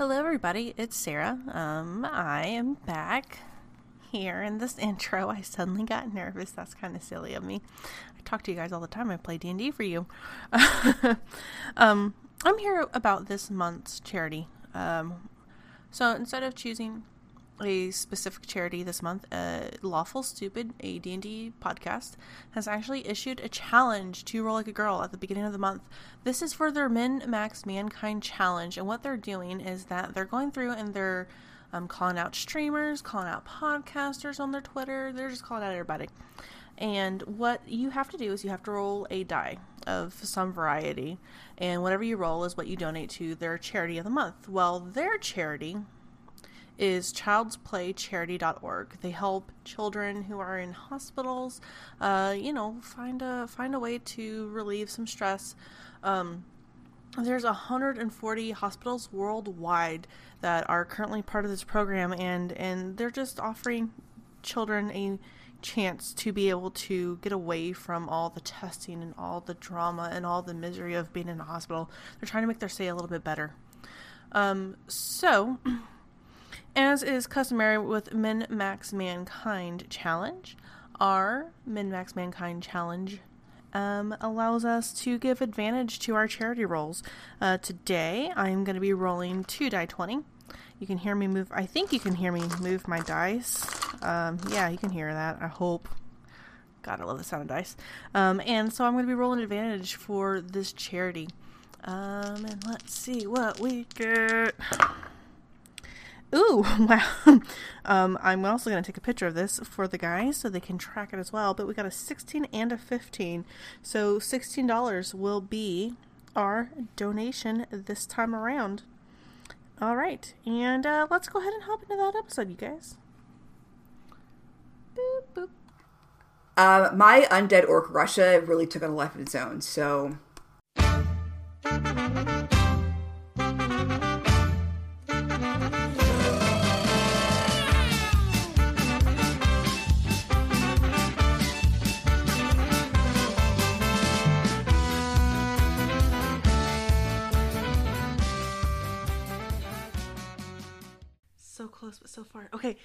Hello, everybody. It's Sarah. Um, I am back here in this intro. I suddenly got nervous. That's kind of silly of me. I talk to you guys all the time. I play D and D for you. um, I'm here about this month's charity. Um, so instead of choosing a specific charity this month, uh, Lawful Stupid, a D&D podcast, has actually issued a challenge to Roll Like a Girl at the beginning of the month. This is for their Min Max Mankind challenge, and what they're doing is that they're going through and they're um, calling out streamers, calling out podcasters on their Twitter. They're just calling out everybody. And what you have to do is you have to roll a die of some variety, and whatever you roll is what you donate to their charity of the month. Well, their charity is childsplaycharity.org. They help children who are in hospitals, uh, you know, find a find a way to relieve some stress. Um, there's 140 hospitals worldwide that are currently part of this program, and and they're just offering children a chance to be able to get away from all the testing and all the drama and all the misery of being in a hospital. They're trying to make their stay a little bit better. Um, so As is customary with Min Max Mankind Challenge, our Min Max Mankind Challenge um, allows us to give advantage to our charity rolls. Uh, today, I'm going to be rolling two die 20. You can hear me move, I think you can hear me move my dice. Um, yeah, you can hear that, I hope. God, I love the sound of dice. Um, and so I'm going to be rolling advantage for this charity. Um, and let's see what we get. Ooh, wow. um, I'm also going to take a picture of this for the guys so they can track it as well. But we got a 16 and a 15. So $16 will be our donation this time around. All right. And uh, let's go ahead and hop into that episode, you guys. Boop, boop. Uh, my undead orc Russia really took on a life of its own. So Okay,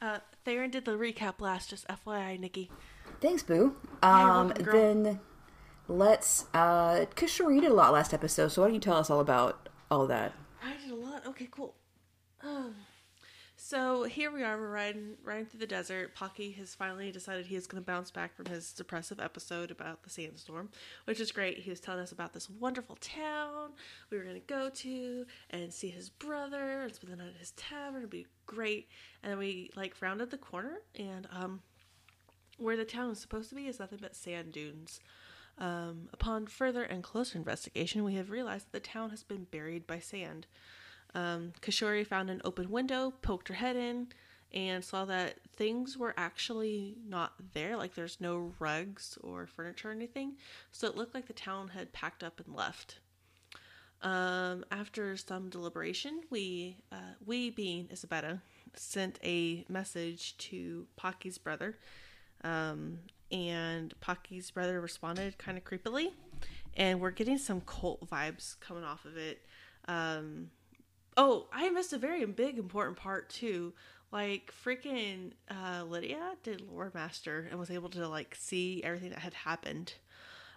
uh, Theron did the recap last. Just FYI, Nikki. Thanks, Boo. Um, yeah, then let's. Uh, cause Sheree did a lot last episode, so why don't you tell us all about all that? I did a lot. Okay, cool. So here we are, we're riding riding through the desert. Pocky has finally decided he is going to bounce back from his depressive episode about the sandstorm, which is great. He was telling us about this wonderful town we were going to go to and see his brother and spend the night at his tavern. It'd be great. And we like rounded the corner and um, where the town is supposed to be is nothing but sand dunes. Um, upon further and closer investigation, we have realized that the town has been buried by sand. Um, Kishori found an open window, poked her head in, and saw that things were actually not there. Like there's no rugs or furniture or anything. So it looked like the town had packed up and left. Um, after some deliberation, we, uh, we being Isabella, sent a message to Pocky's brother. Um, and Pocky's brother responded kind of creepily. And we're getting some cult vibes coming off of it. Um, Oh, I missed a very big important part too. Like freaking uh, Lydia did lore master and was able to like see everything that had happened.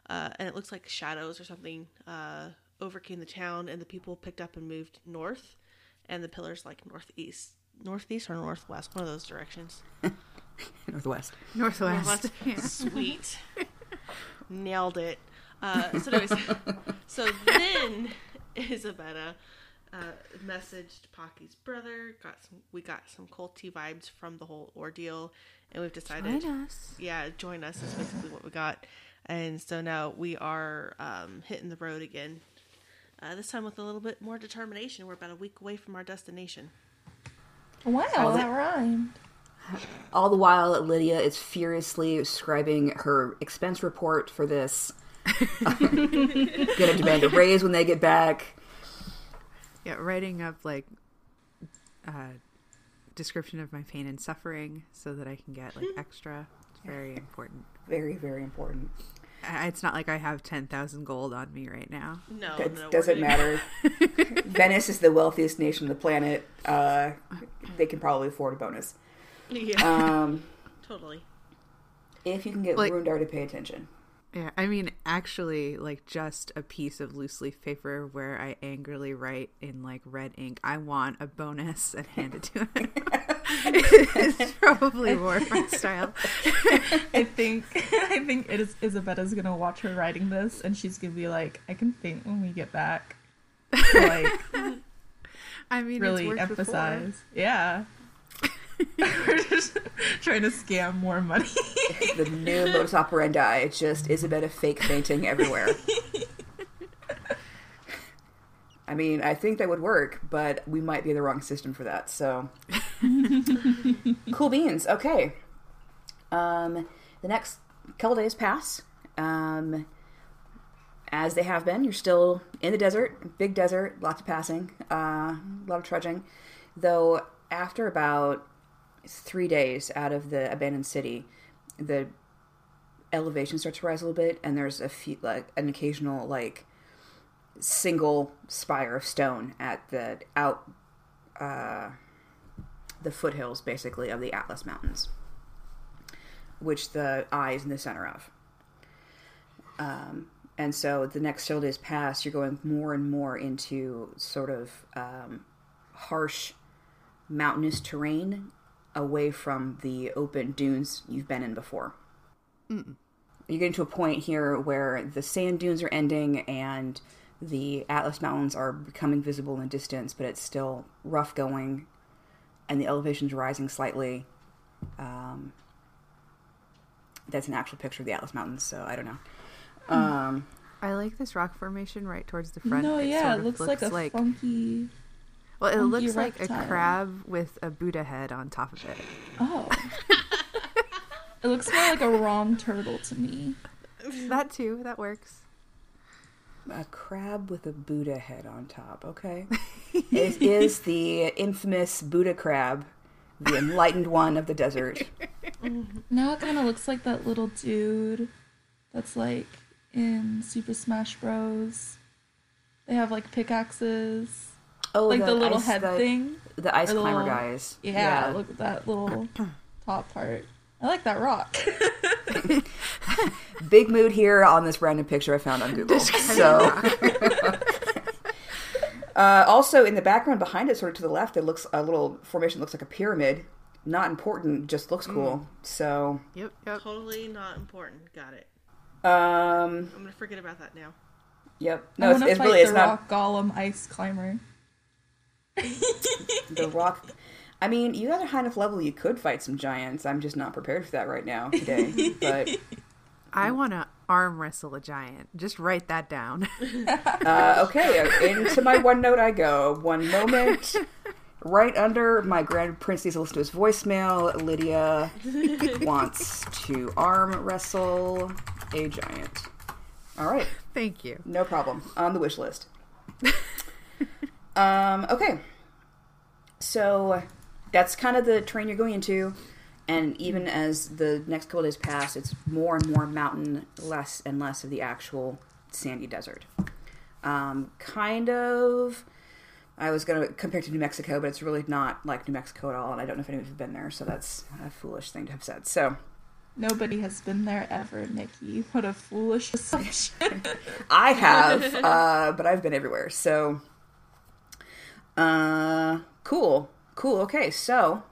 Uh, and it looks like shadows or something uh, overcame the town, and the people picked up and moved north, and the pillars like northeast, northeast or northwest, one of those directions. northwest. Northwest. northwest. Yeah. Sweet. Nailed it. Uh, so, anyways, so then Isabella uh, messaged Pocky's brother. Got some. We got some culty vibes from the whole ordeal, and we've decided. Join us. Yeah, join us is basically what we got, and so now we are um, hitting the road again. Uh, this time with a little bit more determination. We're about a week away from our destination. Wow, all that rhymed. All the while, Lydia is furiously scribing her expense report for this. Gonna demand a raise when they get back. Yeah, writing up like uh, description of my pain and suffering so that I can get like extra. It's very important. Very, very important. it's not like I have ten thousand gold on me right now. No, that no, doesn't matter. Venice is the wealthiest nation on the planet. Uh, they can probably afford a bonus. Yeah, Um, totally. if you can get Like- Rundar to pay attention. Yeah, I mean, actually, like just a piece of loose leaf paper where I angrily write in like red ink, "I want a bonus," and hand it to him. it's probably more my style. I think I think it is Isabella's gonna watch her writing this and she's gonna be like, I can faint when we get back. To, like I mean, really emphasize. Yeah. We're just trying to scam more money. The new modus operandi. Just Isabella fake fainting everywhere. I mean, I think that would work, but we might be the wrong system for that. So, cool beans. Okay. Um, the next couple days pass. Um, as they have been, you're still in the desert, big desert, lots of passing, uh, a lot of trudging. Though after about three days out of the abandoned city, the elevation starts to rise a little bit, and there's a few, like an occasional like single spire of stone at the out uh, the foothills, basically of the Atlas Mountains, which the eye is in the center of. Um, and so the next several days pass, you're going more and more into sort of um, harsh mountainous terrain away from the open dunes you've been in before. You're getting to a point here where the sand dunes are ending and the Atlas Mountains are becoming visible in the distance, but it's still rough going and the elevation's rising slightly. Um, that's an actual picture of the Atlas Mountains, so I don't know. Um, I like this rock formation right towards the front. no, yeah, sort it of looks, like a funky. Well, it funky looks like a crab with a Buddha head on top of it. Oh. it looks more like a wrong turtle to me. That too, that works. A crab with a Buddha head on top. Okay. it is the infamous Buddha crab, the enlightened one of the desert. Mm-hmm. Now it kind of looks like that little dude that's like in Super Smash Bros. They have like pickaxes, Oh, like the, little ice- head the, thing. The ice the climber little- guys. Yeah, look at that little top part. I like that rock. Big mood here on this random picture I found on Google. So, uh, also in the background behind it, sort of to the left, it looks a little formation looks like a pyramid. Not important, just looks cool. So, Yep, yep. Totally not important. Got it. um, I'm gonna forget about that now. yep. I No, it's, want it's fight really the it's not rock golem ice climber. The rock. I mean, you got a high enough level you could fight some giants. I'm just not prepared for that right now today. but I want to arm wrestle a giant. Just write that down. uh, okay, uh, into my OneNote I go. One moment. Right under my grand prince needs to listen to his voicemail. Lydia wants to arm wrestle a giant. All right, Thank you. no problem. On the wish list. um, okay, so that's kind of the terrain you're going into, and even as the next couple days pass, it's more and more mountain, less and less of the actual sandy desert. Um, kind of. I was going to compare it to New Mexico, but it's really not like New Mexico at all, and I don't know if anyone's been there, so that's a foolish thing to have said. So Nobody has been there ever, Nikki. What a foolish assumption. I have, uh, but I've been everywhere. So, uh, cool, cool. Okay, so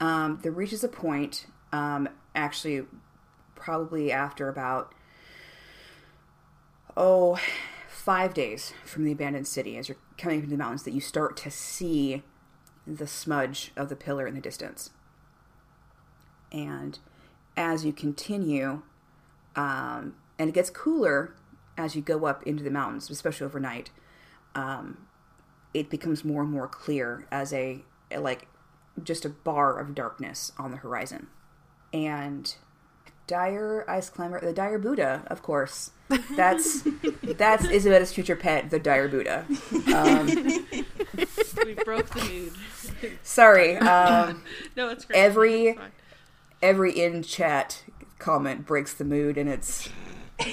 um, there reaches a point, um, actually, probably after about oh five days from the abandoned city, as you're coming into the mountains, that you start to see the smudge of the pillar in the distance. And as you continue, um, and it gets cooler as you go up into the mountains, especially overnight. Um, it becomes more and more clear as a like just a bar of darkness on the horizon, and dire ice climber, the dire Buddha, of course. That's that's Isabella's future pet, the dire Buddha. Um, We broke the mood. sorry, um, No, it's great. Every- It's every in chat comment breaks the mood, and it's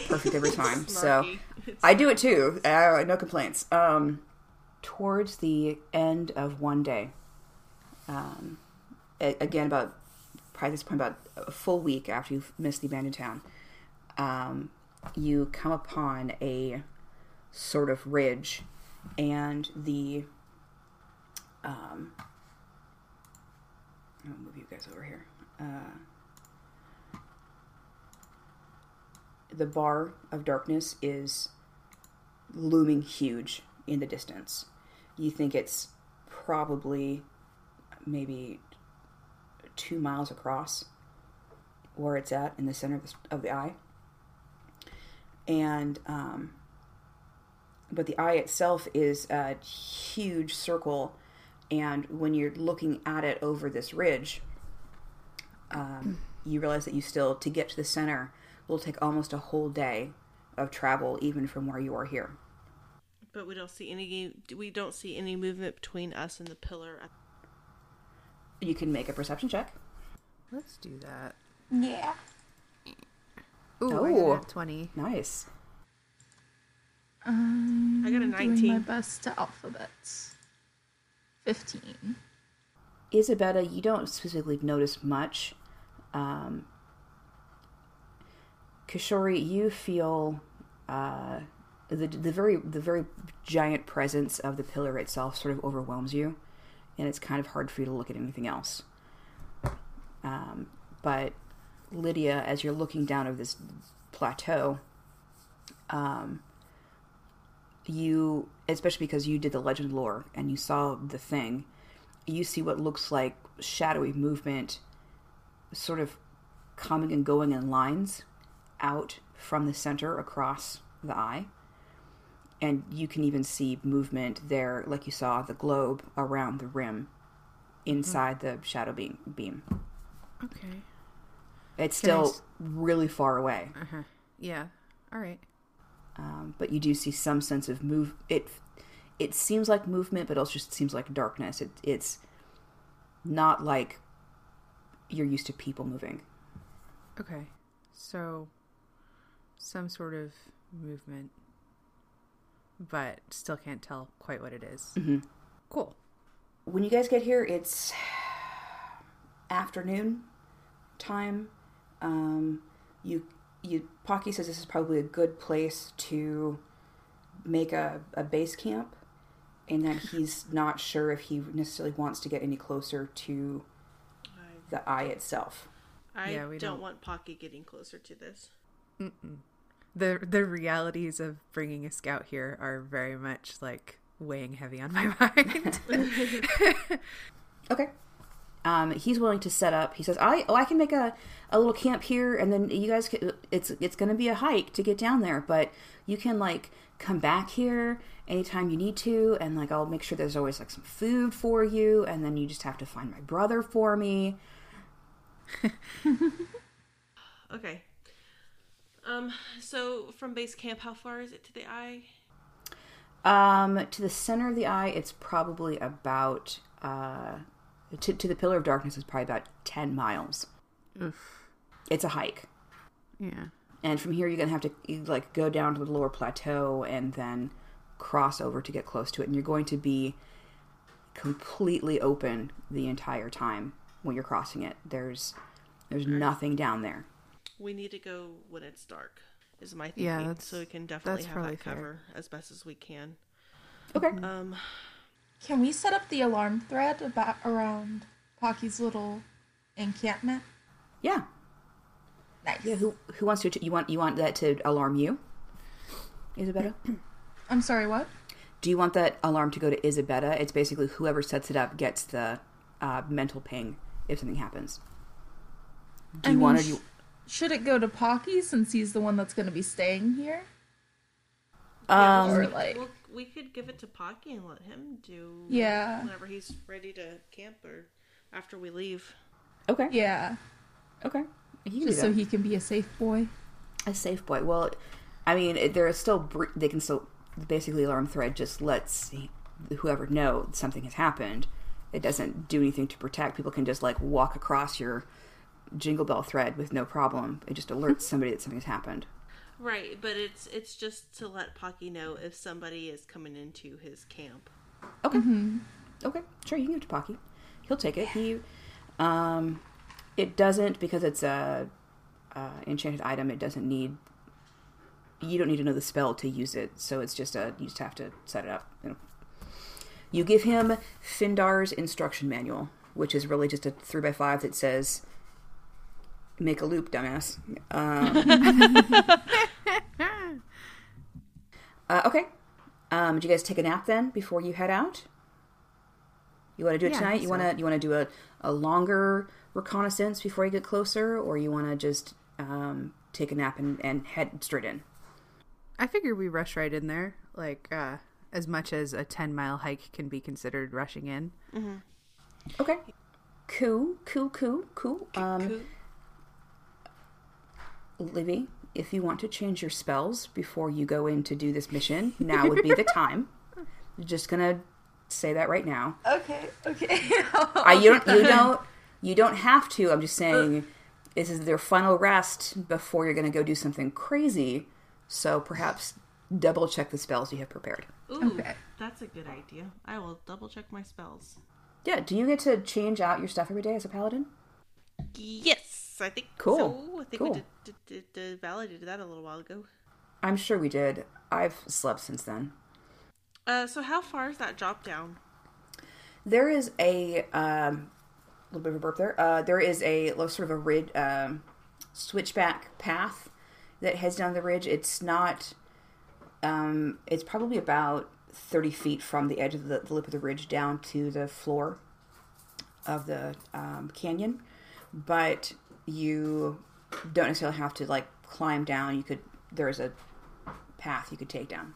perfect every time. So Snarky. I do it too. Uh, no complaints. Um, towards the end of one day, um, again about probably this point about a full week after you've missed the abandoned town, um, you come upon a sort of ridge, and the um, I'll move you guys over here. Uh, the bar of darkness is looming huge in the distance. You think it's probably maybe two miles across where it's at in the center of the, of the eye. And, um, but the eye itself is a huge circle. And when you're looking at it over this ridge, um, you realize that you still, to get to the center, will take almost a whole day of travel, even from where you are here. But we don't see any. We don't see any movement between us and the pillar. You can make a perception check. Let's do that. Yeah. Ooh, I Oh. got a 20. Nice. Um, I got a Doing my 19. best to alphabets. Fifteen. Isabella, you don't specifically notice much. Um, Kishori, you feel uh, the the very the very giant presence of the pillar itself sort of overwhelms you, and it's kind of hard for you to look at anything else. Um, but Lydia, as you're looking down over this plateau, um, you especially because you did the legend lore and you saw the thing you see what looks like shadowy movement sort of coming and going in lines out from the center across the eye and you can even see movement there like you saw the globe around the rim inside the shadow beam beam Okay. it's Can still s- really far away Uh-huh. Yeah. All right. um, but you do see some sense of move. It it seems like movement, but it also just seems like darkness. It, it's not like you're used to people moving. Okay. So, some sort of movement, but still can't tell quite what it is. Mhm. Cool. When you guys get here, it's afternoon time. Um, you you Pocky says this is probably a good place to make a, a base camp, and that he's not sure if he necessarily wants to get any closer to the eye itself. I Yeah, we don't, don't- want Pocky getting closer to this. Mm-mm. The the realities of bringing a scout here are very much like weighing heavy on my mind. Okay. Um, he's willing to set up. He says, "I oh I can make a, a little camp here, and then you guys can, it's it's going to be a hike to get down there, but you can like come back here anytime you need to, and like I'll make sure there's always like some food for you, and then you just have to find my brother for me." Okay. Um. So from base camp, how far is it to the eye? Um, to the center of the eye, it's probably about uh, to to the pillar of darkness is probably about ten miles. Oof. It's a hike. Yeah. and from here you're gonna have to like go down to the lower plateau and then cross over to get close to it and you're going to be completely open the entire time when you're crossing it there's there's nothing down there We need to go when it's dark. Is my thinking. Yeah, that's- so we can definitely have probably that fair. cover as best as we can. okay Um. Can we set up the alarm thread about around Pocky's little encampment? yeah Nice. yeah who who wants to you want you want that to alarm you isabella I'm sorry, what? do you want that alarm to go to isabella it's basically whoever sets it up gets the uh, mental ping if something happens do I you mean, want to sh- do Should it go to Pocky since he's the one that's going to be staying here? um or like, Well, we could give it to Pocky and let him do. Yeah. Whenever he's ready to camp or after we leave. okay yeah, okay you can just so he can be a safe boy. A safe boy. Well, I mean, it- there is still br- they can still basically alarm thread just lets whoever know something has happened. It doesn't do anything to protect. People can just like walk across your jingle bell thread with no problem. It just alerts somebody that something's happened. Right, but it's it's just to let Pocky know if somebody is coming into his camp. Okay. Okay. Sure, you can give it to Pocky. He'll take it. He, um, it doesn't because it's a, uh enchanted item. It doesn't need. You don't need to know the spell to use it, so it's just a. You just have to set it up. You, know. you give him Findar's instruction manual, which is really just a three by five that says, "Make a loop, dumbass." Um, uh, okay. Um, do you guys take a nap then before you head out? You want to do it Yeah, tonight? You so. want to you want to do a, a longer reconnaissance before you get closer, or you want to just um, take a nap and, and head straight in? I figure we rush right in there, like uh, as much as a ten mile hike can be considered rushing in. Okay. Cool, cool, cool, cool. Um, Cool. Livy, if you want to change your spells before you go in to do this mission, now would be the time. Just gonna say that right now. Okay, okay. I, you don't you don't you don't have to. I'm just saying uh. this is their final rest before you're going to go do something crazy. So perhaps double check the spells you have prepared. Ooh, Okay. that's a good idea. I will double check my spells. Yeah. Do you get to change out your stuff every day as a paladin? Yes, I think Cool. so. I think Cool. we did, did, did, validated that a little while ago. I'm sure we did. I've slept since then. Uh, so how far is that drop down? There is a um, little bit of a burp there. Uh, there is a sort of a rid um, switchback path that heads down the ridge. It's not. Um, it's probably about thirty feet from the edge of the, the lip of the ridge down to the floor of the um, canyon, but you don't necessarily have to like climb down. You could. There's a path you could take down.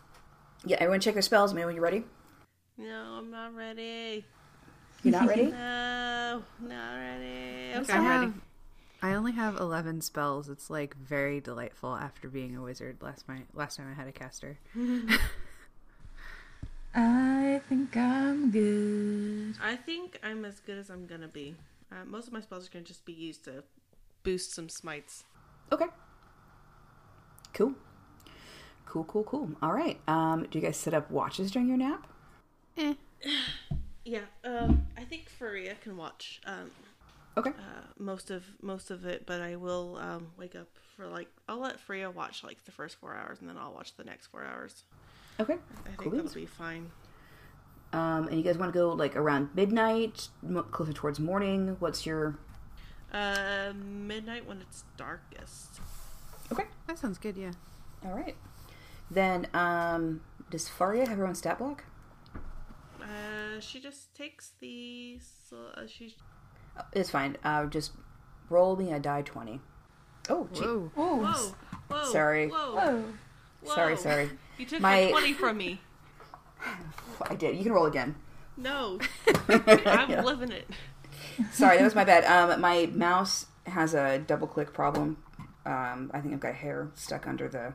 Yeah, everyone check their spells. Maybe when you're ready. No, I'm not ready. You're not ready. No, not ready. Okay, I I'm ready. I only have eleven spells. It's like very delightful after being a wizard. Last my last time I had a caster. I think I'm good. I think I'm as good as I'm gonna be. Uh, most of my spells are gonna just be used to boost some smites. Okay. Cool. Cool, cool, cool. All right. Um, do you guys set up watches during your nap? Eh. Yeah, um, I think Furia can watch um, Okay. uh, most of most of it, but I will um, wake up for like I'll let Freya watch like the first four hours, and then I'll watch the next four hours. Okay. I think Cool that'll be fine. Um, and you guys want to go like around midnight, mo- closer towards morning? What's your Uh, midnight when it's darkest. okay? That sounds good. Yeah. All right. Then, um, does Faria have her own stat block? Uh, she just takes the so, uh, she's Oh, It's fine. Uh, just roll me a die twenty. Oh, gee. Whoa. Oh, whoa whoa Sorry. whoa, whoa. whoa. sorry, sorry. You took My- my twenty from me. I did. You can roll again. No, I'm Yeah. living it. Sorry, that was my bad. Um, my mouse has a double click problem. Um, I think I've got hair stuck under the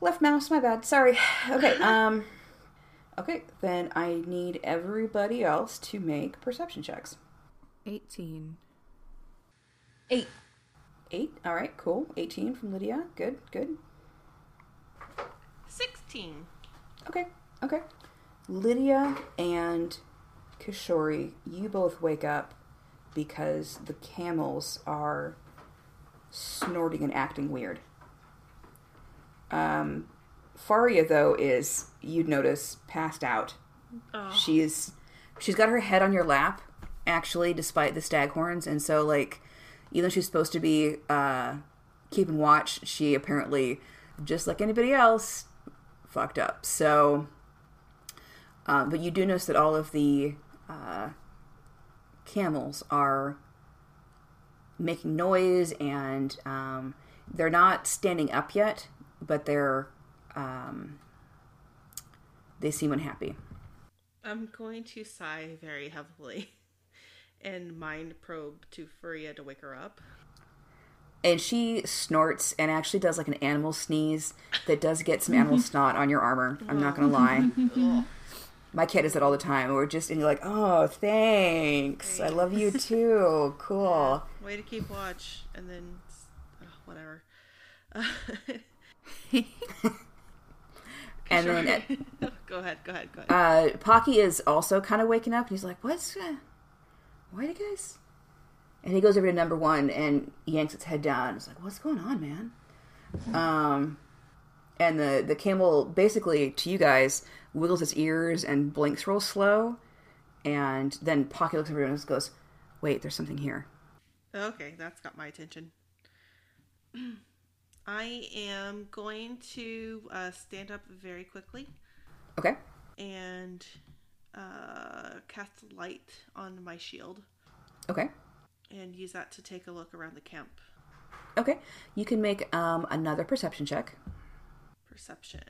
left mouse. My bad. Sorry. Okay. Um, okay. Then I need everybody else to make perception checks. Eighteen. Eight. Eight. All right. Cool. Eighteen from Lydia. Good. Good. Sixteen. Okay. Okay. Lydia and Kishori, you both wake up because the camels are snorting and acting weird. Um, Faria though is you'd notice passed out. Oh, She's she's got her head on your lap, actually, despite the stag horns, and so like even though she's supposed to be uh, keeping watch, she apparently, just like anybody else, fucked up. So, um, but you do notice that all of the uh, camels are making noise, and um, they're not standing up yet, but they're um, they seem unhappy. I'm going to sigh very heavily and mind probe to Furia to wake her up. and she snorts and actually does like an animal sneeze that does get some animal snot on your armor. I'm not gonna lie. My cat does that all the time. We're just and you're like, oh, thanks. I love you too. Cool. Way to keep watch, and then ugh, whatever. and then at, go ahead, go ahead, go ahead. uh, Pocky is also kind of waking up, and he's like, "What's? Uh, why do you guys?" And he goes over to number one and yanks its head down. It's like, "What's going on, man?" Um, and the the camel basically to you guys wiggles its ears and blinks real slow, and then Pocky looks over and goes, "Wait, there's something here." Okay, that's got my attention. I am going to uh, stand up very quickly Okay. and uh, cast light on my shield Okay. and use that to take a look around the camp. Okay. You can make um, another perception check. Perception.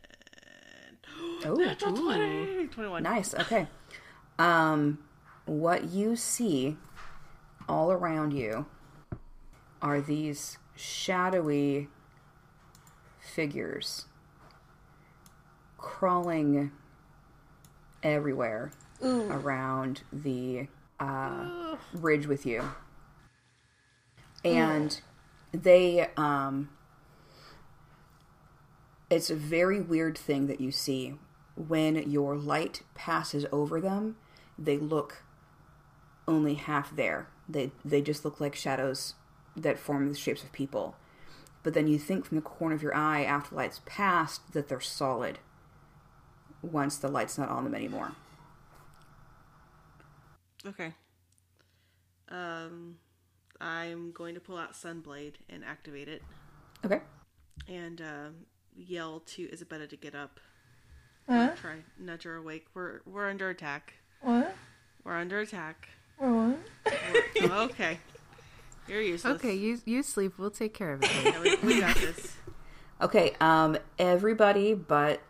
Oh, Natural 20! 21. Nice. Okay. Um, what you see all around you are these shadowy figures crawling everywhere around the uh, ridge with you. And they, um, it's a very weird thing that you see. When your light passes over them they look only half there. They they just look like shadows that form the shapes of people. But then you think from the corner of your eye after the light's passed that they're solid once the light's not on them anymore. Okay. Um, I'm going to pull out Sunblade and activate it. Okay. And um, yell to Isabella to get up. Huh? Try nudge her awake. We're we're under attack. What? We're under attack. What? We're- okay. You're useless. Okay, you you sleep. We'll take care of it. Yeah, we, we got this. okay um everybody but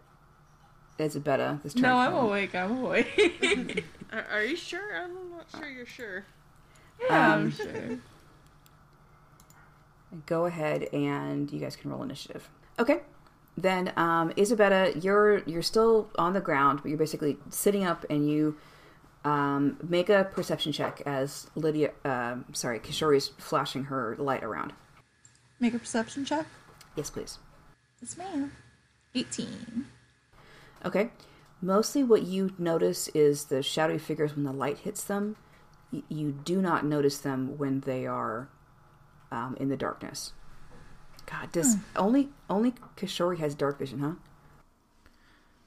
isabella this turn No, I'm come. awake. I'm awake. Are, are you sure? I'm not sure you're sure. yeah, Um, I'm sure. go ahead and you guys can roll initiative. Okay. Then um, Isabella, you're you're still on the ground, but you're basically sitting up, and you um, make a perception check as Lydia, um sorry, Kishori's flashing her light around. Make a perception check. Yes, please. Yes, ma'am. 18. Okay. Mostly, what you notice is the shadowy figures when the light hits them. Y- you do not notice them when they are um, in the darkness. God, does only only Kishori has dark vision, huh?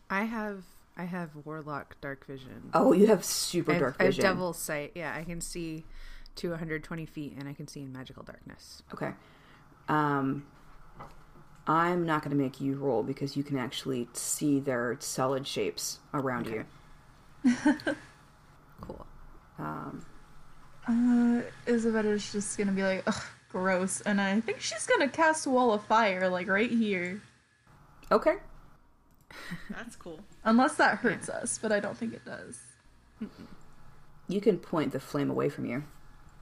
I have I have warlock dark vision. Oh, you have super I have, dark vision. I have vision. devil sight. Yeah, I can see to 120 feet, and I can see in magical darkness. Okay. Um, I'm not going to make you roll because you can actually see their solid shapes around you. Cool. Um, Uh, Isabella's just gonna be like, ugh, gross. And I think she's gonna cast a wall of fire, like right here. okay. That's cool. Unless that hurts us, but I don't think it does. You can point the flame away from you.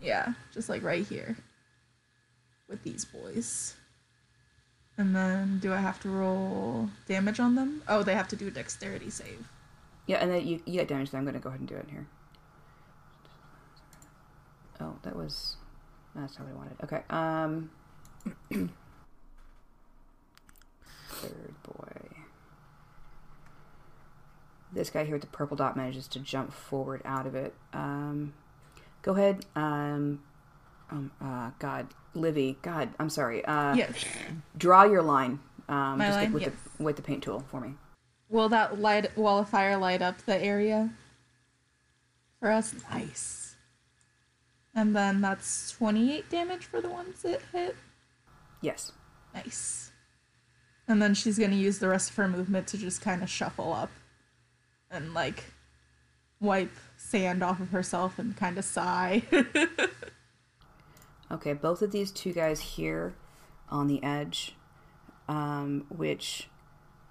Yeah, just like right here. With these boys. And then do I have to roll damage on them? Oh, they have to do a dexterity save. Yeah, and then you, you get damage. So I'm going to go ahead and do it here. Oh, that was that's not what I wanted. Okay. Um, third boy. This guy here with the purple dot manages to jump forward out of it. Um, go ahead. Um, um, uh, God, Livy. God, I'm sorry. Uh, yes. Draw your line. Um, My just line? with Yes. the with the paint tool for me. Will that light wall of fire light up the area for us? Nice. And then that's 28 damage for the ones it hit. Yes. Nice. And then she's gonna use the rest of her movement to just kind of shuffle up and like wipe sand off of herself and kind of sigh. Okay, both of these two guys here on the edge, um, which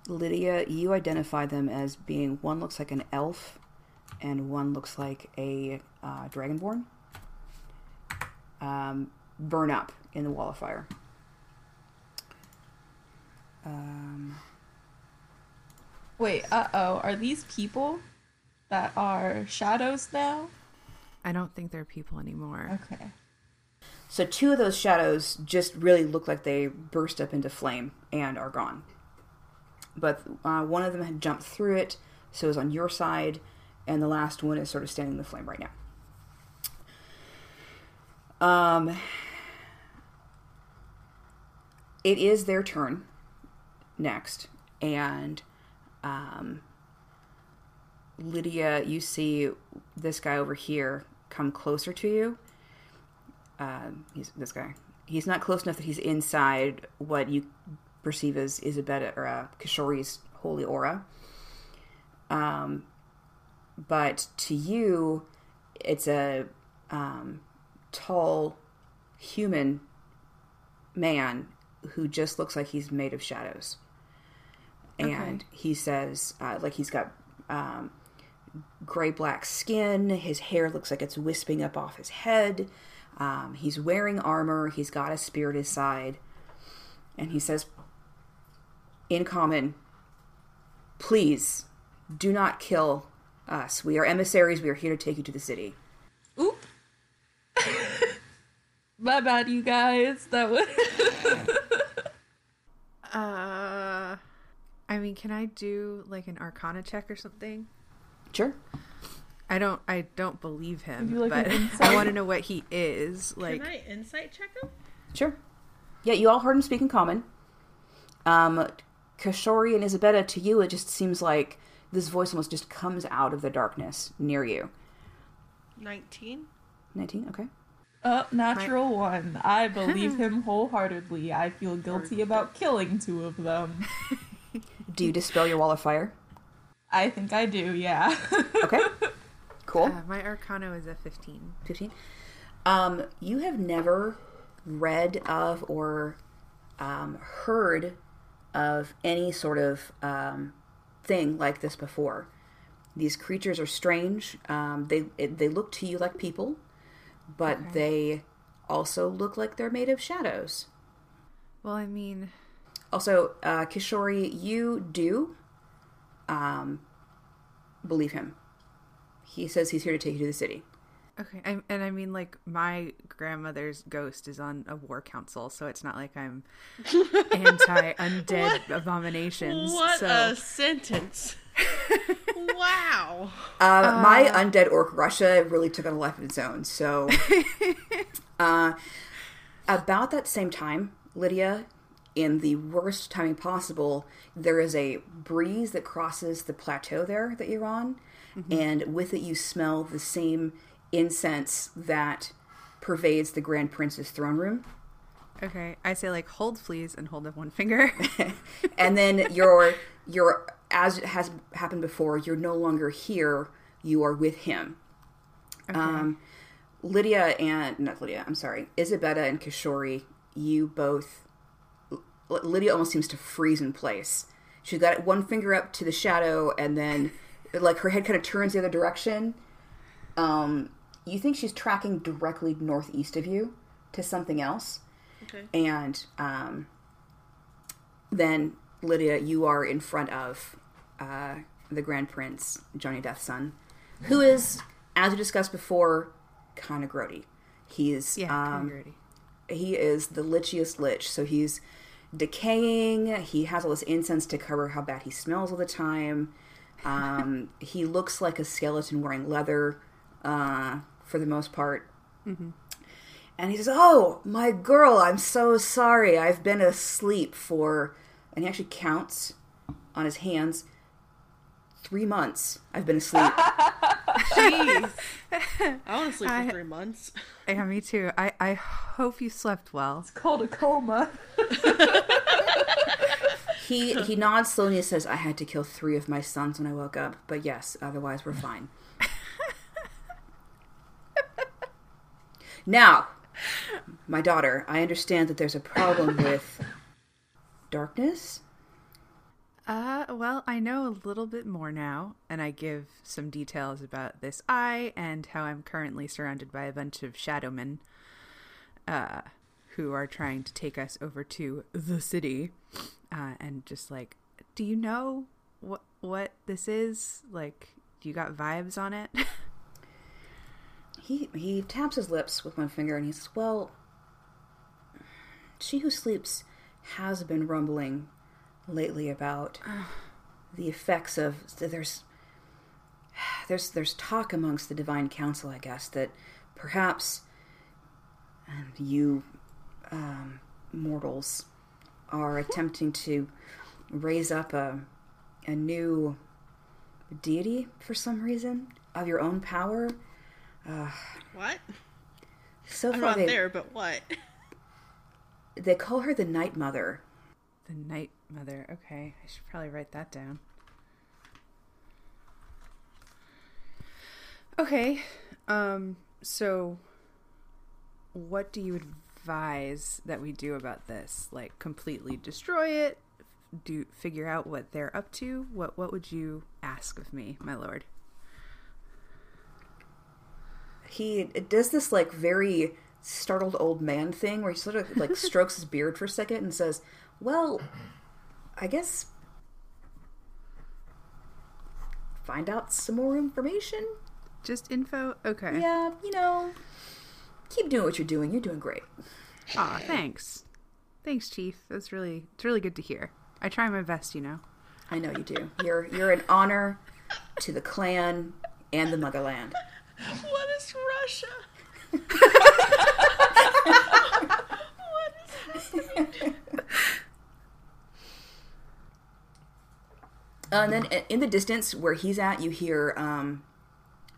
Lydia, you identify them as being one looks like an elf and one looks like a uh, dragonborn. Um, burn up in the wall of fire. Um, Wait, uh oh, are these people that are shadows now? I don't think they're people anymore. Okay. So two of those shadows just really look like they burst up into flame and are gone. But uh, one of them had jumped through it, so is on your side, and the last one is sort of standing in the flame right now. Um, it is their turn next, and um, Lydia, you see this guy over here come closer to you. Um, he's this guy. He's not close enough that he's inside what you perceive as Isabella or uh, Kishori's holy aura. Um, but to you, it's a um, tall human man who just looks like he's made of shadows. And he says, uh, like he's got um, gray black skin. His hair looks like it's wisping up off his head. Um, he's wearing armor. He's got a spear at his side. And he says, in common, please do not kill us. We are emissaries. We are here to take you to the city. Oop. My bad, you guys. That was. Uh, I mean, can I do like an Arcana check or something? Sure. I don't. I don't believe him, like but I want to know what he is. Like, Can I insight check him? Sure. Yeah, you all heard him speak in common. Um, Kishori and Isabella, to you, it just seems like this voice almost just comes out of the darkness near you. 19. 19, okay. Uh, natural one. I believe him wholeheartedly. I feel guilty about killing two of them. Do you dispel your wall of fire? I think I do, yeah. Okay. Cool. uh, my Arcana is a fifteen. 15. Um, you have never read of or um, heard of any sort of um, thing like this before. These creatures are strange. Um, they it, they look to you like people, but they also look like they're made of shadows. Well, I mean, Also, uh, Kishori, you do um, believe him. He says he's here to take you to the city. okay, I, and I mean, like my grandmother's ghost is on a war council, so it's not like I'm anti undead abominations. What so a sentence. Wow. Uh, my undead orc Russia really took on a life of its own. So, uh, about that same time, Lydia, in the worst timing possible, there is a breeze that crosses the plateau there that you're on, and with it, you smell the same incense that pervades the Grand Prince's throne room. okay, I say like hold fleas and hold up one finger. and then you're you're as it has happened before you're no longer here you are with him. Um lydia and not lydia i'm sorry isabella and kishori you both L- lydia almost seems to freeze in place. She's got one finger up to the shadow and then like her head kind of turns the other direction. Um you think she's tracking directly northeast of you to something else. Okay. and um, then Lydia, you are in front of uh, the Grand Prince, Johnny Death's son, who is, as we discussed before, kind of grody. He's yeah, um, um, he is the lichiest lich. So he's decaying. He has all this incense to cover how bad he smells all the time. Um, he looks like a skeleton wearing leather uh, for the most part. And he says, "Oh, my girl, I'm so sorry. I've been asleep for." And he actually counts on his hands. Three months. I've been asleep. Jeez. I want to sleep for three months. Yeah, me too. I I hope you slept well. It's called a coma. he he nods slowly and says, "I had to kill three of my sons when I woke up, but yes, otherwise we're fine." now, my daughter, I understand that there's a problem with darkness. Uh, well, I know a little bit more now, and I give some details about this eye and how I'm currently surrounded by a bunch of shadowmen, uh, who are trying to take us over to the city, uh, and just like, do you know what what this is? Like, you got vibes on it? He he taps his lips with one finger and he says, "Well, She Who Sleeps has been rumbling lately about the effects of there's there's there's talk amongst the divine council, I guess, that perhaps um, you um, mortals are attempting to raise up a a new deity for some reason of your own power. What? So I'm far, not they, there, but what? they call her the Night Mother. The Night Mother. Okay, I should probably write that down. Okay. Um so what do you advise that we do about this? Like completely destroy it? Do figure out what they're up to? What what would you ask of me, my lord? He does this like very startled old man thing where he sort of like strokes his beard for a second and says, "Well, I guess find out some more information." Just info? Okay. Yeah, you know, keep doing what you're doing. You're doing great. Aw, thanks. Thanks, Chief. That's really it's really good to hear. I try my best, you know. I know you do. You're you're an honor to the clan and the motherland. What is Russia? Uh, and then in the distance where he's at, you hear um,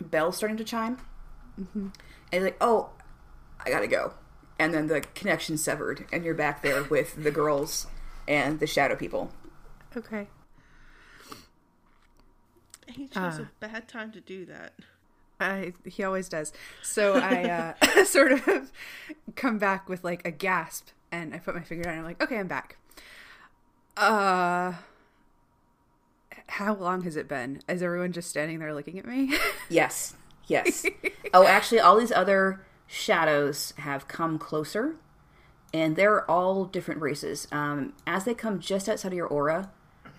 bells starting to chime. Mm-hmm. And he's like, oh, I gotta go. And then the connection severed, and you're back there with the girls and the shadow people. Okay. He chose a bad time to do that. I, he always does. So I uh, sort of come back with like a gasp, and I put my finger down. And I'm like, okay, I'm back. Uh, how long has it been? Is everyone just standing there looking at me? Yes, yes. oh, actually, all these other shadows have come closer, and they're all different races. Um, as they come just outside of your aura,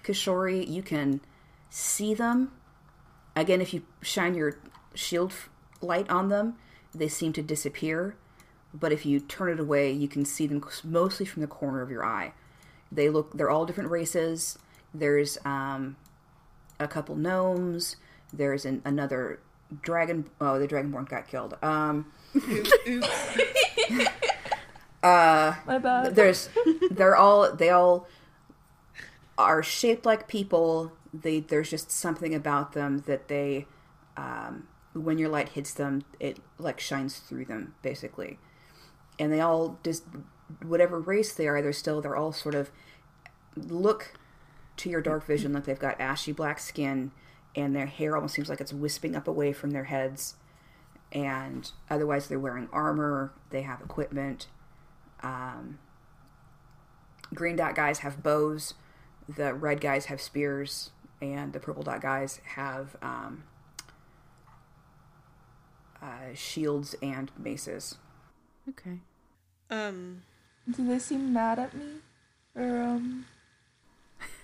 Kishori, you can see them. Again, if you shine your shield light on them, they seem to disappear. But if you turn it away, you can see them mostly from the corner of your eye. They look, they're all different races. There's um, a couple gnomes. There's an, another dragon. Oh, the dragonborn got killed. Um, My bad. there's, they're all, they all are shaped like people. They, there's just something about them that they, um, when your light hits them, it like shines through them, basically. And they all just, whatever race they are, they're still, they're all sort of look to your dark vision like they've got ashy black skin and their hair almost seems like it's wisping up away from their heads. And otherwise they're wearing armor. They have equipment. Um, green dot guys have bows. The red guys have spears. And the purple dot guys have um, uh, shields and maces. Okay. Um, Do they seem mad at me? Or, um,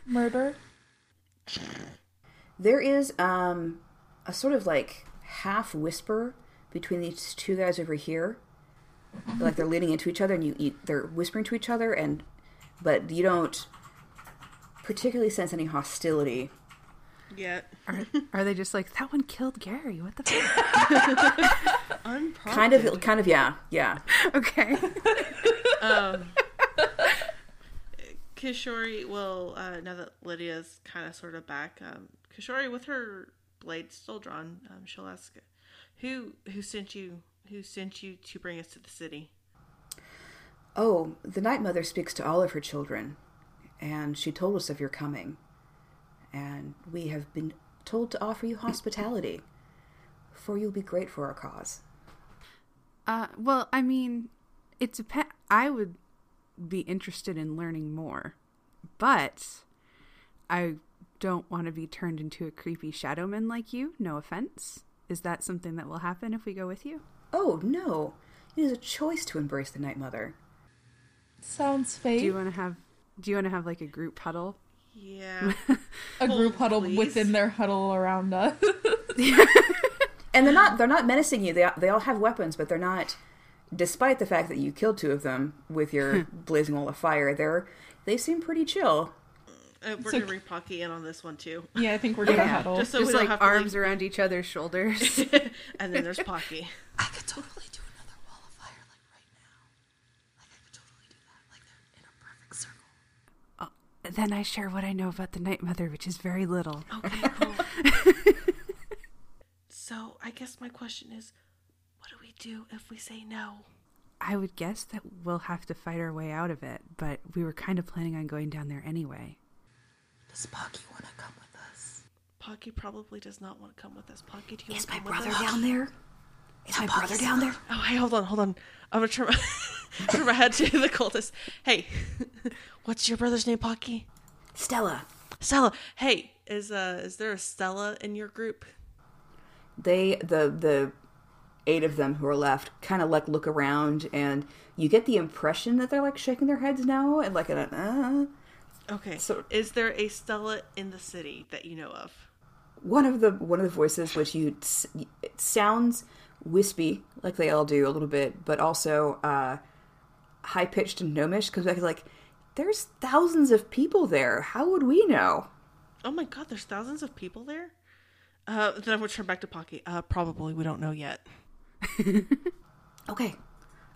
murder? There is um a sort of like half whisper between these two guys over here. Like they're leaning into each other and you, you they're whispering to each other and but you don't particularly sense any hostility. yet. Are, are they just like that one killed Gary? What the fuck? Unprompted. Kind of kind of yeah, yeah. okay. Um, Kishori will, uh, now that Lydia's kind of sort of back, um, Kishori, with her blade still drawn, um, she'll ask, "Who who sent you? Who sent you to bring us to the city?" Oh, the Night Mother speaks to all of her children, and she told us of your coming. And we have been told to offer you hospitality, for you'll be great for our cause. Uh, well, I mean, it depends. I would be interested in learning more, but I don't want to be turned into a creepy shadowman like you. No offense. Is that something that will happen if we go with you? Oh, no. It is a choice to embrace the Night Mother. Sounds fake. Do you want to have? Do you want to have like a group huddle? Yeah. a group Hold, huddle please. within their huddle around us. And they're not they're not menacing you. They they all have weapons, but they're not despite the fact that you killed two of them with your blazing wall of fire, they're they seem pretty chill. Uh, we're So- gonna bring Pocky in on this one too, Yeah, I think we're gonna Yeah, huddle. just so Just we like have to arms leave- around each other's shoulders. and then there's Pocky. I could totally do another wall of fire like right now. Like I could totally do that. Like they're in a perfect circle. then I share what I know about the Night Mother, which is very little. Okay, cool. so I guess my question is, what do if we say no? I would guess that we'll have to fight our way out of it, but we were kind of planning on going down there anyway. Does Pocky want to come with us? Pocky probably does not want to come with us. Pocky, do you Is want my to come brother with us? down there? Is my brother down there? Oh, hey, hold on, hold on. I'm gonna turn my, turn my head to the cultist. Hey, what's your brother's name, Pocky? Stella. Stella. Hey, is uh, is there a Stella in your group? They the the eight of them who are left kind of like look around and you get the impression that they're like shaking their heads no and like an uh Okay. So- is there a Stella in the city that you know of? one of the one of the voices which you it sounds wispy like they all do a little bit but also uh high pitched and gnomish because like there's thousands of people there how would we know Oh my god, there's thousands of people there. Uh, then I would turn back to Pocky. Uh, probably we don't know yet. okay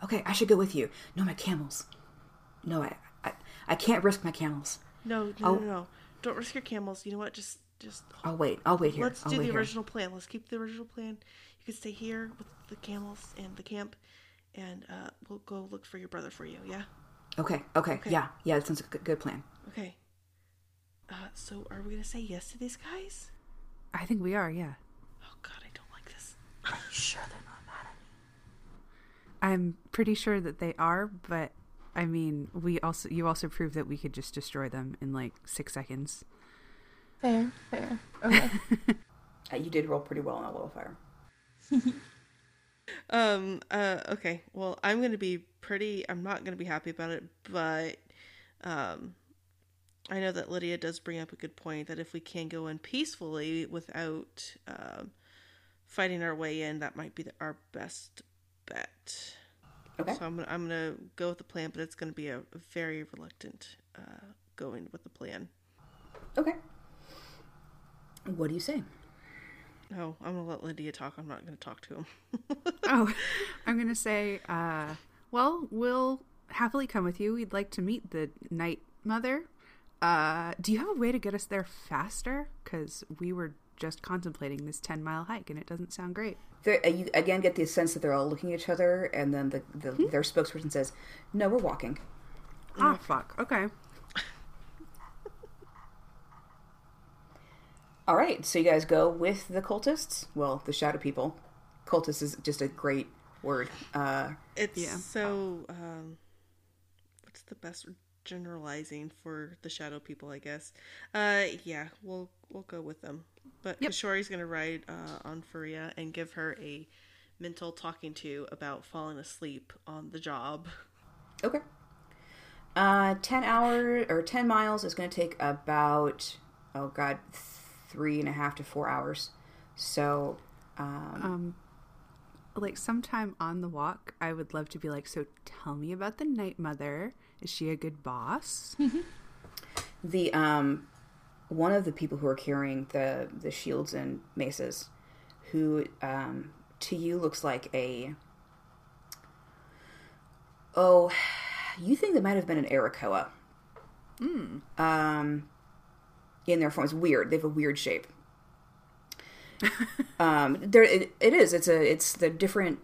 okay i should go with you no my camels no i i, I can't risk my camels No, no, Oh. no, no. Don't risk your camels. You know what? Just, just i'll wait i'll wait here let's I'll do the here. original plan. Let's keep the original plan. You can stay here with the camels and the camp, and uh, we'll go look for your brother for you. Yeah. okay okay yeah yeah that sounds like a good, good plan Okay. Uh, so are we gonna say yes to these guys? I think we are, yeah. Oh God, I don't like this. Are you sure they're not mad at me? I'm pretty sure that they are, but I mean, we also you also proved that we could just destroy them in like six seconds. Fair, fair. Okay. uh, you did roll pretty well on that little fire Um. Uh. Okay. Well, I'm gonna be pretty. I'm not gonna be happy about it, but um, I know that Lydia does bring up a good point that if we can go in peacefully without um, fighting our way in, that might be the, our best bet. okay So I'm gonna I'm gonna go with the plan, but it's gonna be a, very reluctant uh, going with the plan. okay what do you say No, I'm gonna let Lydia talk. I'm not gonna talk to him. oh, I'm gonna say, uh, well, we'll happily come with you. We'd like to meet the Night Mother. Uh, do you have a way to get us there faster? Because we were just contemplating this ten mile hike, and it doesn't sound great. There, uh, you again get the sense that they're all looking at each other, and then the, the their spokesperson says, "No, we're walking." Oh fuck. Okay. All right, so you guys go with the cultists. Well, the shadow people. Cultist is just a great word. Uh, It's Yeah. so um what's the best generalizing for the shadow people, I guess. Uh yeah, we'll we'll go with them. But Yep. Kishori's gonna ride uh, on Faria and give her a mental talking to about falling asleep on the job. okay. Uh, ten hour or ten miles is going to take about oh god, three and a half to four hours. So, um, Um, like sometime on the walk, I would love to be like, so tell me about the Night Mother. Is she a good boss? the um one of the people who are carrying the the shields and maces who um to you looks like a oh you think that might have been an Aarakocra. Um in their form. It's weird. They have a weird shape. um there it, it is. It's a it's the different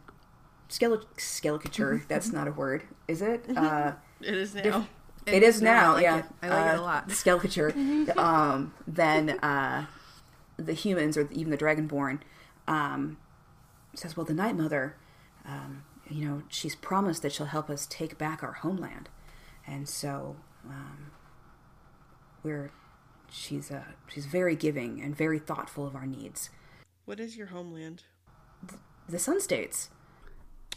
skele- skeleture. That's not a word, is it? Uh It is now. It is now, I like yeah. it. I like it a Uh, lot. Skeletor. um, then uh, the humans, or even the Dragonborn, um, says, "Well, the Night Mother, um, you know, she's promised that she'll help us take back our homeland, and so um, we're she's uh, she's very giving and very thoughtful of our needs. What is your homeland? The Sun States."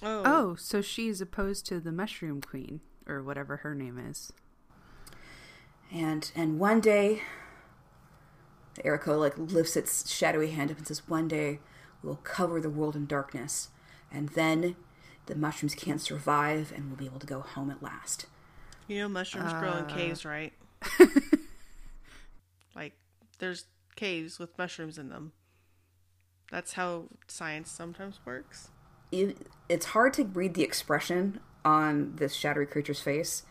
Oh, Oh, so she's opposed to the Mushroom Queen, or whatever her name is. And and one day, the Erico like lifts its shadowy hand up and says, "One day we'll cover the world in darkness, and then the mushrooms can't survive and we'll be able to go home at last. You know, mushrooms grow in uh. caves, right? like, there's caves with mushrooms in them. That's how science sometimes works. it, it's hard to read the expression on this shadowy creature's face,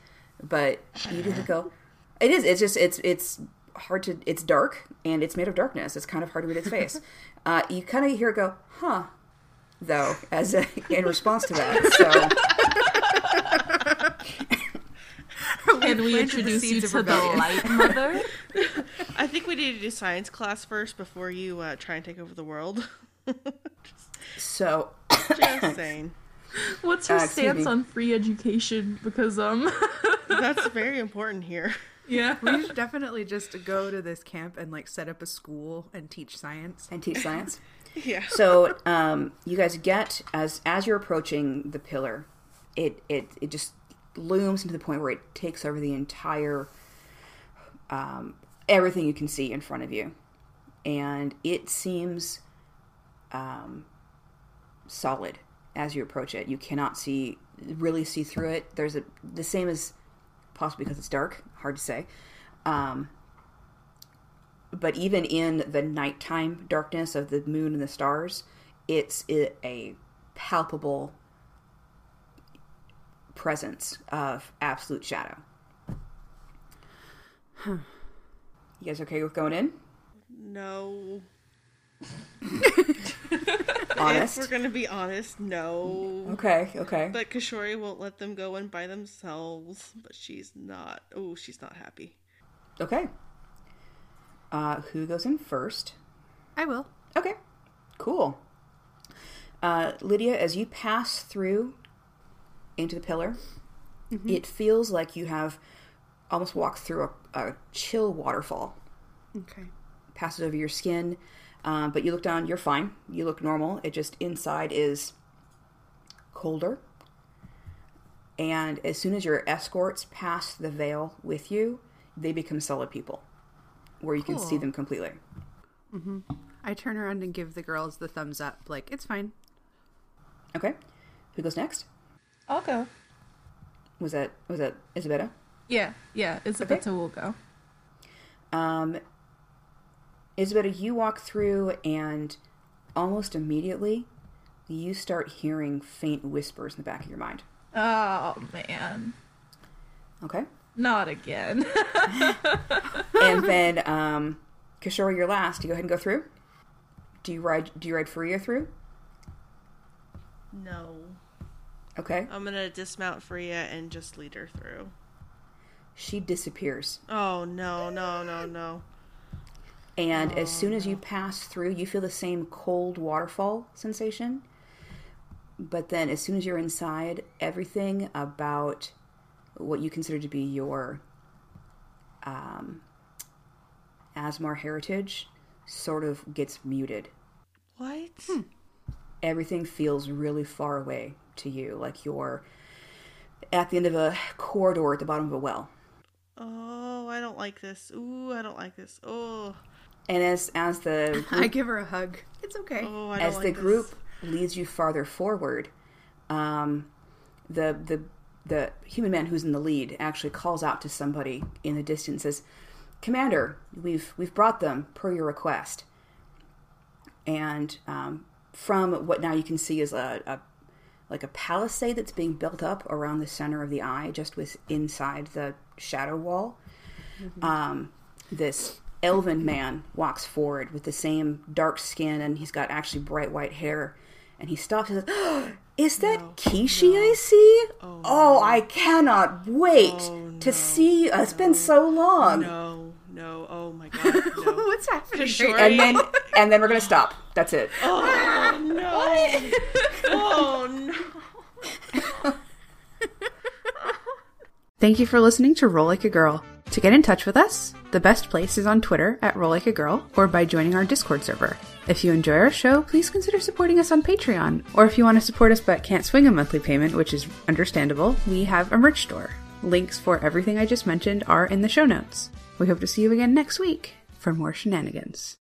but you do go. It is. It's just. It's. It's hard to. It's dark and it's made of darkness. It's kind of hard to read its face. Uh, you kind of hear it go, huh? Though, as a, in response to that. So Can we planted the introduce you to the light mother? I think we need to do science class first before you uh, try and take over the world. so Just saying. What's your Uh, stance me. on free education? Because um, That's very important here. yeah, We should definitely just go to this camp and like set up a school and teach science. and teach science. Yeah. So um, you guys get as as you're approaching the pillar, it it it just looms into the point where it takes over the entire um, everything you can see in front of you, and it seems um, solid as you approach it. You cannot see really see through it. There's a the same as possibly because it's dark, hard to say. Um, but even in the nighttime darkness of the moon and the stars, it's a palpable presence of absolute shadow. You guys okay with going in? No. Honest. If we're gonna be honest, no. Okay, okay. But Kishori won't let them go in by themselves. But she's not. Oh, she's not happy. Okay. Uh, who goes in first? I will. Okay, cool. Uh, Lydia, as you pass through into the pillar, it feels like you have almost walked through a, a chill waterfall. Okay. Passes over your skin, um, but you look down, you're fine. You look normal. It just inside is colder. And as soon as your escorts pass the veil with you, they become solid people, where you can see them completely. I turn around and give the girls the thumbs up, like it's fine. Okay, who goes next? I'll go. Was that was that Isabella? Yeah, yeah. Isabella will go. Um, Isabella, you walk through, and almost immediately, you start hearing faint whispers in the back of your mind. Oh man, Okay, not again. and then um, Kishori, you're last. Do you go ahead and go through? Do you ride? Do you ride Furia through? No. Okay, I'm gonna dismount Freya and just lead her through. she disappears, Oh no, no, no, no. And as soon as you pass through, you feel the same cold waterfall sensation. But then, as soon as you're inside, everything about what you consider to be your um, Aasimar heritage sort of gets muted. What? Everything feels really far away to you, like you're at the end of a corridor at the bottom of a well. Oh, I don't like this. Ooh, I don't like this. Oh, And as as the I give her a hug. It's okay. oh, I don't as like the this. group leads you farther forward, um, the the the human man who's in the lead actually calls out to somebody in the distance, and says, "Commander, we've we've brought them per your request." And um, from what now you can see is a, a like a palisade that's being built up around the center of the eye, just with inside the shadow wall. Um, this elven man walks forward with the same dark skin, and he's got actually bright white hair. And he stops and says, "Is that Kishi I see? Oh, oh I cannot wait Oh, to see you. It's been so long." No, no. Oh my god, no. What's happening? Kishori- And then, and then we're gonna stop. That's it. Oh no. Oh no. Thank you for listening to Roll Like a Girl. To get in touch with us, the best place is on Twitter at Roll Like a Girl or by joining our Discord server. If you enjoy our show, please consider supporting us on Patreon. Or if you want to support us but can't swing a monthly payment, which is understandable, we have a merch store. Links for everything I just mentioned are in the show notes. We hope to see you again next week for more shenanigans.